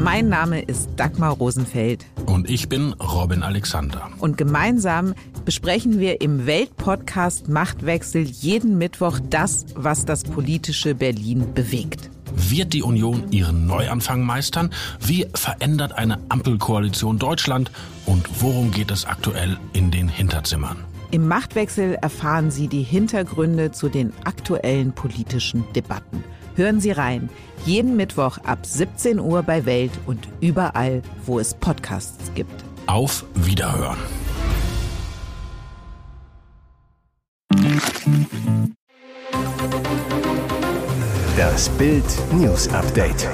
Mein Name ist Dagmar Rosenfeld. Und ich bin Robin Alexander. Und gemeinsam besprechen wir im Weltpodcast Machtwechsel jeden Mittwoch das, was das politische Berlin bewegt. Wird die Union ihren Neuanfang meistern? Wie verändert eine Ampelkoalition Deutschland? Und worum geht es aktuell in den Hinterzimmern? Im Machtwechsel erfahren Sie die Hintergründe zu den aktuellen politischen Debatten. Hören Sie rein. Jeden Mittwoch ab 17 Uhr bei Welt und überall, wo es Podcasts gibt. Auf Wiederhören. Das Bild News Update.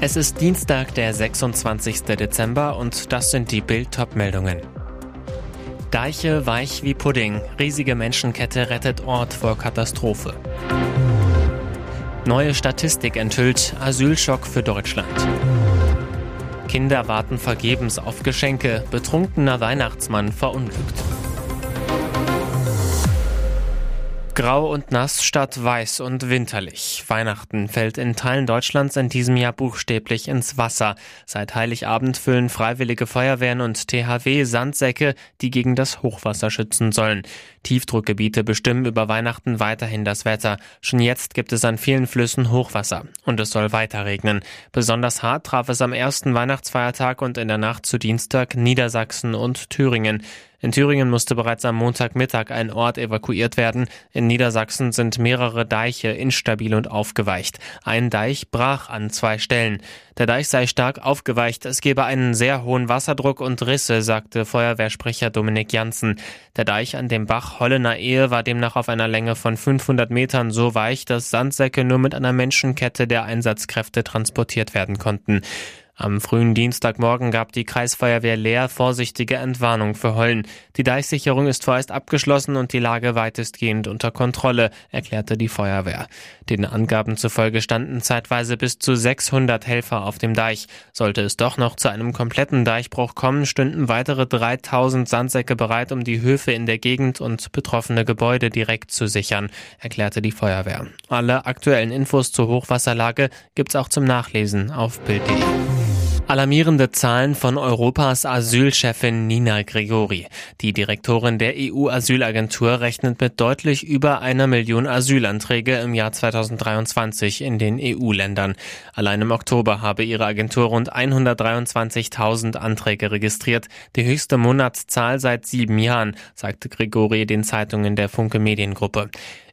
Es ist Dienstag, der 26. Dezember und das sind die Bild meldungen Deiche weich wie Pudding. Riesige Menschenkette rettet Ort vor Katastrophe. Neue Statistik enthüllt Asylschock für Deutschland. Kinder warten vergebens auf Geschenke. Betrunkener Weihnachtsmann verunglückt. Grau und nass statt weiß und winterlich. Weihnachten fällt in Teilen Deutschlands in diesem Jahr buchstäblich ins Wasser. Seit Heiligabend füllen freiwillige Feuerwehren und THW Sandsäcke, die gegen das Hochwasser schützen sollen. Tiefdruckgebiete bestimmen über Weihnachten weiterhin das Wetter. Schon jetzt gibt es an vielen Flüssen Hochwasser. Und es soll weiter regnen. Besonders hart traf es am ersten Weihnachtsfeiertag und in der Nacht zu Dienstag Niedersachsen und Thüringen. In Thüringen musste bereits am Montagmittag ein Ort evakuiert werden. In Niedersachsen sind mehrere Deiche instabil und aufgeweicht. Ein Deich brach an zwei Stellen. Der Deich sei stark aufgeweicht, es gebe einen sehr hohen Wasserdruck und Risse, sagte Feuerwehrsprecher Dominik Janssen. Der Deich an dem Bach Hollener Ehe war demnach auf einer Länge von 500 Metern so weich, dass Sandsäcke nur mit einer Menschenkette der Einsatzkräfte transportiert werden konnten. Am frühen Dienstagmorgen gab die Kreisfeuerwehr Leer vorsichtige Entwarnung für Hollen. Die Deichsicherung ist vorerst abgeschlossen und die Lage weitestgehend unter Kontrolle, erklärte die Feuerwehr. Den Angaben zufolge standen zeitweise bis zu 600 Helfer auf dem Deich. Sollte es doch noch zu einem kompletten Deichbruch kommen, stünden weitere 3000 Sandsäcke bereit, um die Höfe in der Gegend und betroffene Gebäude direkt zu sichern, erklärte die Feuerwehr. Alle aktuellen Infos zur Hochwasserlage gibt's auch zum Nachlesen auf Bild.de. Alarmierende Zahlen von Europas Asylchefin Nina Gregori. Die Direktorin der EU-Asylagentur rechnet mit deutlich über einer Million Asylanträge im Jahr 2023 in den EU-Ländern. Allein im Oktober habe ihre Agentur rund 123.000 Anträge registriert, die höchste Monatszahl seit sieben Jahren, sagte Gregori den Zeitungen der Funke Mediengruppe.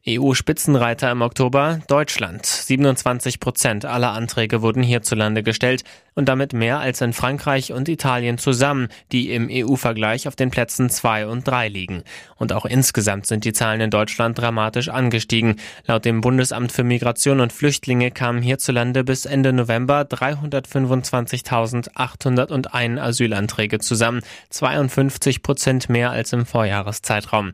EU-Spitzenreiter im Oktober Deutschland. 27 Prozent aller Anträge wurden hierzulande gestellt und damit mehr als in Frankreich und Italien zusammen, die im EU-Vergleich auf den Plätzen zwei und drei liegen. Und auch insgesamt sind die Zahlen in Deutschland dramatisch angestiegen. Laut dem Bundesamt für Migration und Flüchtlinge kamen hierzulande bis Ende November 325.801 Asylanträge zusammen, 52 Prozent mehr als im Vorjahreszeitraum.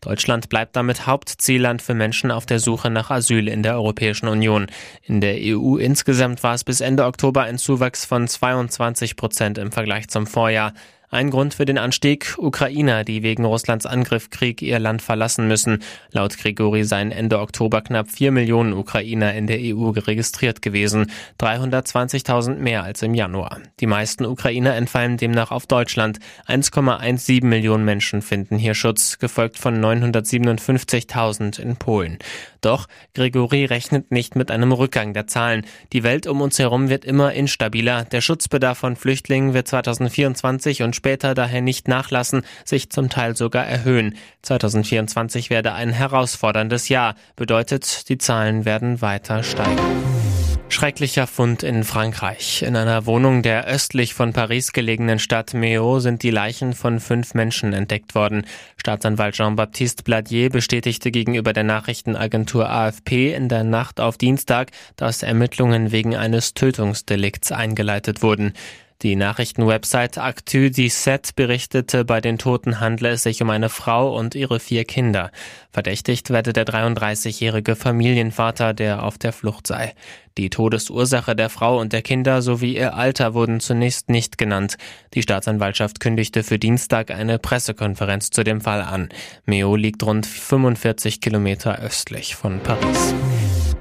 Deutschland bleibt damit Hauptzielland für Menschen auf der Suche nach Asyl in der Europäischen Union. In der EU insgesamt war es bis Ende Oktober ein Zuwachs von 22 Prozent im Vergleich zum Vorjahr. Ein Grund für den Anstieg Ukrainer, die wegen Russlands Angriffskrieg ihr Land verlassen müssen. Laut Grigori seien Ende Oktober knapp vier Millionen Ukrainer in der EU registriert gewesen, 320.000 mehr als im Januar. Die meisten Ukrainer entfallen demnach auf Deutschland. 1,17 Millionen Menschen finden hier Schutz, gefolgt von 957.000 in Polen. Doch Grigori rechnet nicht mit einem Rückgang der Zahlen. Die Welt um uns herum wird immer instabiler. Der Schutzbedarf von Flüchtlingen wird 2024 und später daher nicht nachlassen, sich zum Teil sogar erhöhen. 2024 werde ein herausforderndes Jahr, bedeutet, die Zahlen werden weiter steigen. Schrecklicher Fund in Frankreich. In einer Wohnung der östlich von Paris gelegenen Stadt Meaux sind die Leichen von fünf Menschen entdeckt worden. Staatsanwalt Jean-Baptiste Bladier bestätigte gegenüber der Nachrichtenagentur AFP in der Nacht auf Dienstag, dass Ermittlungen wegen eines Tötungsdelikts eingeleitet wurden. Die Nachrichtenwebsite Actu17 berichtete, bei den Toten handle es sich um eine Frau und ihre vier Kinder. Verdächtigt werde der 33-jährige Familienvater, der auf der Flucht sei. Die Todesursache der Frau und der Kinder sowie ihr Alter wurden zunächst nicht genannt. Die Staatsanwaltschaft kündigte für Dienstag eine Pressekonferenz zu dem Fall an. Meo liegt rund 45 Kilometer östlich von Paris.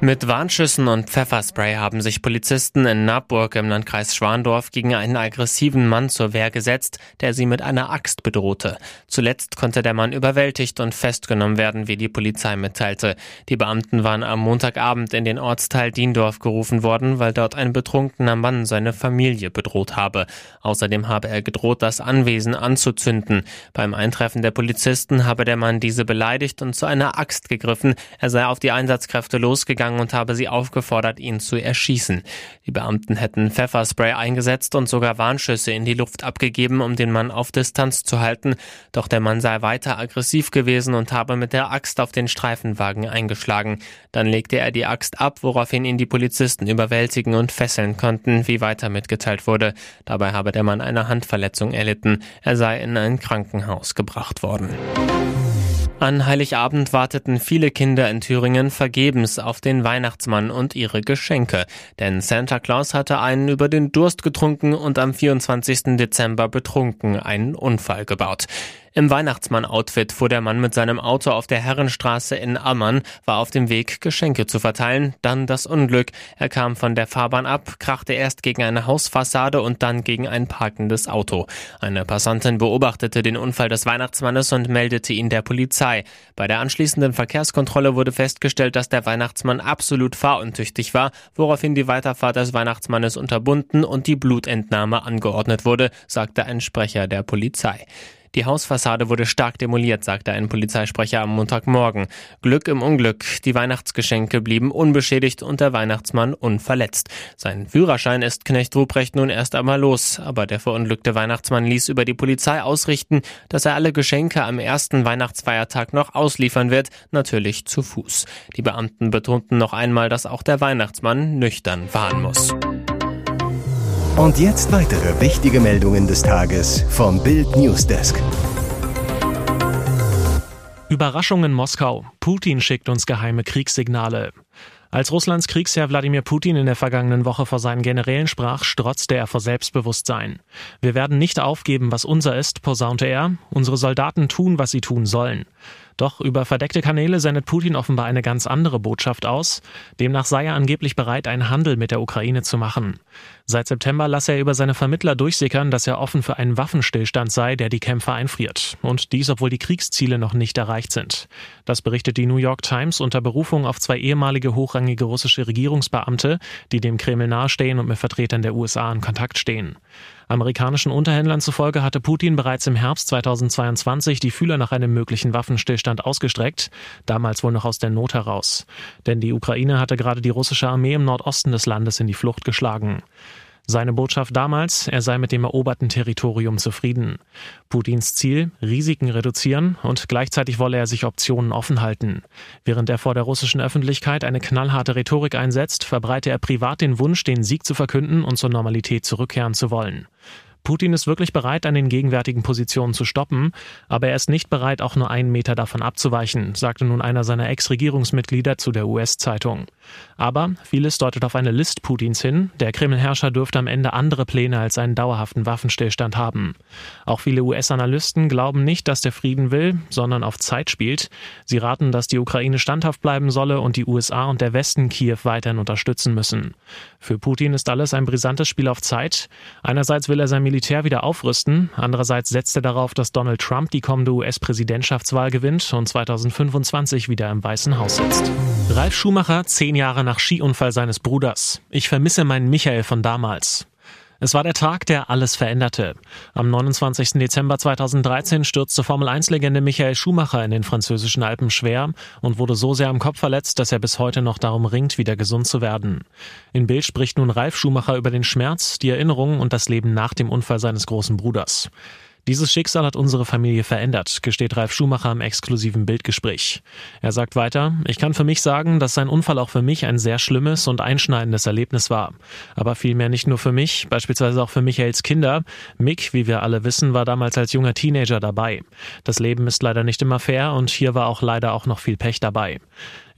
Mit Warnschüssen und Pfefferspray haben sich Polizisten in Nabburg im Landkreis Schwandorf gegen einen aggressiven Mann zur Wehr gesetzt, der sie mit einer Axt bedrohte. Zuletzt konnte der Mann überwältigt und festgenommen werden, wie die Polizei mitteilte. Die Beamten waren am Montagabend in den Ortsteil Diendorf gerufen worden, weil dort ein betrunkener Mann seine Familie bedroht habe. Außerdem habe er gedroht, das Anwesen anzuzünden. Beim Eintreffen der Polizisten habe der Mann diese beleidigt und zu einer Axt gegriffen. Er sei auf die Einsatzkräfte losgegangen gegangen und habe sie aufgefordert, ihn zu erschießen. Die Beamten hätten Pfefferspray eingesetzt und sogar Warnschüsse in die Luft abgegeben, um den Mann auf Distanz zu halten. Doch der Mann sei weiter aggressiv gewesen und habe mit der Axt auf den Streifenwagen eingeschlagen. Dann legte er die Axt ab, woraufhin ihn die Polizisten überwältigen und fesseln konnten, wie weiter mitgeteilt wurde. Dabei habe der Mann eine Handverletzung erlitten. Er sei in ein Krankenhaus gebracht worden. An Heiligabend warteten viele Kinder in Thüringen vergebens auf den Weihnachtsmann und ihre Geschenke, denn Santa Claus hatte einen über den Durst getrunken und am 24. Dezember betrunken einen Unfall gebaut. Im Weihnachtsmann-Outfit fuhr der Mann mit seinem Auto auf der Herrenstraße in Ammann, war auf dem Weg, Geschenke zu verteilen. Dann das Unglück. Er kam von der Fahrbahn ab, krachte erst gegen eine Hausfassade und dann gegen ein parkendes Auto. Eine Passantin beobachtete den Unfall des Weihnachtsmannes und meldete ihn der Polizei. Bei der anschließenden Verkehrskontrolle wurde festgestellt, dass der Weihnachtsmann absolut fahruntüchtig war, woraufhin die Weiterfahrt des Weihnachtsmannes unterbunden und die Blutentnahme angeordnet wurde, sagte ein Sprecher der Polizei. Die Hausfassade wurde stark demoliert, sagte ein Polizeisprecher am Montagmorgen. Glück im Unglück. Die Weihnachtsgeschenke blieben unbeschädigt und der Weihnachtsmann unverletzt. Sein Führerschein ist Knecht Ruprecht nun erst einmal los, aber der verunglückte Weihnachtsmann ließ über die Polizei ausrichten, dass er alle Geschenke am ersten Weihnachtsfeiertag noch ausliefern wird, natürlich zu Fuß. Die Beamten betonten noch einmal, dass auch der Weihnachtsmann nüchtern fahren muss. Und jetzt weitere wichtige Meldungen des Tages vom Bild Newsdesk. Überraschung in Moskau. Putin schickt uns geheime Kriegssignale. Als Russlands Kriegsherr Wladimir Putin in der vergangenen Woche vor seinen Generälen sprach, strotzte er vor Selbstbewusstsein. Wir werden nicht aufgeben, was unser ist, posaunte er. Unsere Soldaten tun, was sie tun sollen. Doch über verdeckte Kanäle sendet Putin offenbar eine ganz andere Botschaft aus. Demnach sei er angeblich bereit, einen Handel mit der Ukraine zu machen. Seit September lasse er über seine Vermittler durchsickern, dass er offen für einen Waffenstillstand sei, der die Kämpfer einfriert. Und dies, obwohl die Kriegsziele noch nicht erreicht sind. Das berichtet die New York Times unter Berufung auf zwei ehemalige hochrangige russische Regierungsbeamte, die dem Kreml nahestehen und mit Vertretern der USA in Kontakt stehen. Amerikanischen Unterhändlern zufolge hatte Putin bereits im Herbst 2022 die Fühler nach einem möglichen Waffenstillstand ausgestreckt, damals wohl noch aus der Not heraus. Denn die Ukraine hatte gerade die russische Armee im Nordosten des Landes in die Flucht geschlagen. Seine Botschaft damals, er sei mit dem eroberten Territorium zufrieden. Putins Ziel, Risiken reduzieren und gleichzeitig wolle er sich Optionen offen halten. Während er vor der russischen Öffentlichkeit eine knallharte Rhetorik einsetzt, verbreite er privat den Wunsch, den Sieg zu verkünden und zur Normalität zurückkehren zu wollen. Putin ist wirklich bereit, an den gegenwärtigen Positionen zu stoppen, aber er ist nicht bereit, auch nur einen Meter davon abzuweichen, sagte nun einer seiner Ex-Regierungsmitglieder zu der US-Zeitung. Aber vieles deutet auf eine List Putins hin. Der Kreml-Herrscher dürfte am Ende andere Pläne als einen dauerhaften Waffenstillstand haben. Auch viele US-Analysten glauben nicht, dass der Frieden will, sondern auf Zeit spielt. Sie raten, dass die Ukraine standhaft bleiben solle und die USA und der Westen Kiew weiterhin unterstützen müssen. Für Putin ist alles ein brisantes Spiel auf Zeit. Einerseits will er sein Militär wieder aufrüsten, andererseits setzt er darauf, dass Donald Trump die kommende US-Präsidentschaftswahl gewinnt und 2025 wieder im Weißen Haus sitzt. Ralf Schumacher, zehn Jahre nach Skiunfall seines Bruders. Ich vermisse meinen Michael von damals. Es war der Tag, der alles veränderte. Am 29. Dezember 2013 stürzte Formel-1-Legende Michael Schumacher in den französischen Alpen schwer und wurde so sehr am Kopf verletzt, dass er bis heute noch darum ringt, wieder gesund zu werden. In Bild spricht nun Ralf Schumacher über den Schmerz, die Erinnerungen und das Leben nach dem Unfall seines großen Bruders. Dieses Schicksal hat unsere Familie verändert, gesteht Ralf Schumacher im exklusiven Bildgespräch. Er sagt weiter, ich kann für mich sagen, dass sein Unfall auch für mich ein sehr schlimmes und einschneidendes Erlebnis war. Aber vielmehr nicht nur für mich, beispielsweise auch für Michaels Kinder. Mick, wie wir alle wissen, war damals als junger Teenager dabei. Das Leben ist leider nicht immer fair und hier war auch leider auch noch viel Pech dabei.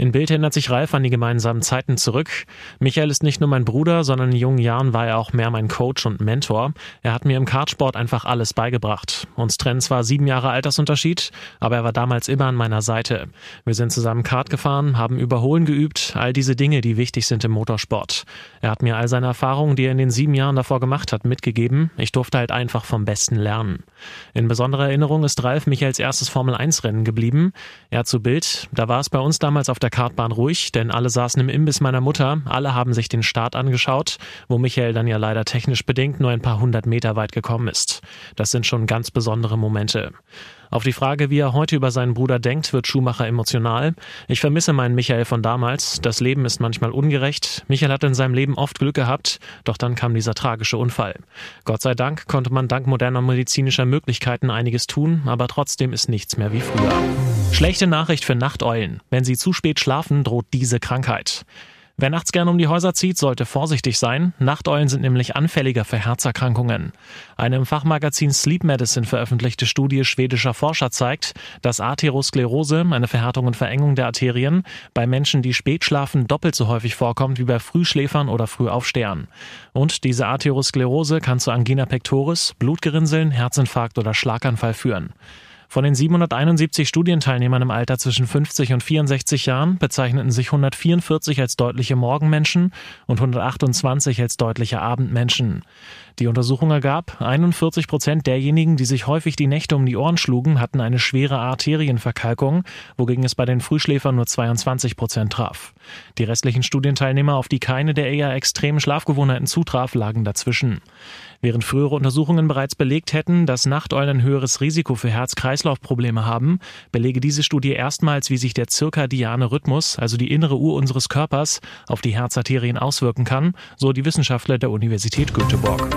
In Bild erinnert sich Ralf an die gemeinsamen Zeiten zurück. Michael ist nicht nur mein Bruder, sondern in jungen Jahren war er auch mehr mein Coach und Mentor. Er hat mir im Kartsport einfach alles beigebracht. Uns trennen zwar sieben Jahre Altersunterschied, aber er war damals immer an meiner Seite. Wir sind zusammen Kart gefahren, haben Überholen geübt, all diese Dinge, die wichtig sind im Motorsport. Er hat mir all seine Erfahrungen, die er in den sieben Jahren davor gemacht hat, mitgegeben. Ich durfte halt einfach vom Besten lernen. In besonderer Erinnerung ist Ralf Michaels erstes Formel-1-Rennen geblieben. Er zu Bild, da war es bei uns damals auf der Kartbahn ruhig, denn alle saßen im Imbiss meiner Mutter, alle haben sich den Start angeschaut, wo Michael dann ja leider technisch bedingt nur ein paar hundert Meter weit gekommen ist. Das sind schon ganz besondere Momente. Auf die Frage, wie er heute über seinen Bruder denkt, wird Schumacher emotional. Ich vermisse meinen Michael von damals. Das Leben ist manchmal ungerecht. Michael hat in seinem Leben oft Glück gehabt, doch dann kam dieser tragische Unfall. Gott sei Dank konnte man dank moderner medizinischer Möglichkeiten einiges tun, aber trotzdem ist nichts mehr wie früher. Schlechte Nachricht für Nachteulen. Wenn sie zu spät schlafen, droht diese Krankheit. Wer nachts gerne um die Häuser zieht, sollte vorsichtig sein. Nachteulen sind nämlich anfälliger für Herzerkrankungen. Eine im Fachmagazin Sleep Medicine veröffentlichte Studie schwedischer Forscher zeigt, dass Atherosklerose, eine Verhärtung und Verengung der Arterien, bei Menschen, die spät schlafen, doppelt so häufig vorkommt wie bei Frühschläfern oder Frühaufstehern. Und diese Atherosklerose kann zu Angina pectoris, Blutgerinnseln, Herzinfarkt oder Schlaganfall führen. Von den 771 Studienteilnehmern im Alter zwischen 50 und 64 Jahren bezeichneten sich 144 als deutliche Morgenmenschen und 128 als deutliche Abendmenschen. Die Untersuchung ergab, 41 Prozent derjenigen, die sich häufig die Nächte um die Ohren schlugen, hatten eine schwere Arterienverkalkung, wogegen es bei den Frühschläfern nur 22 Prozent traf. Die restlichen Studienteilnehmer, auf die keine der eher extremen Schlafgewohnheiten zutraf, lagen dazwischen. Während frühere Untersuchungen bereits belegt hätten, dass Nachteulen ein höheres Risiko für Herz-Kreislauf-Probleme haben, belege diese Studie erstmals, wie sich der zirkadiane Rhythmus, also die innere Uhr unseres Körpers, auf die Herzarterien auswirken kann, so die Wissenschaftler der Universität Göteborg.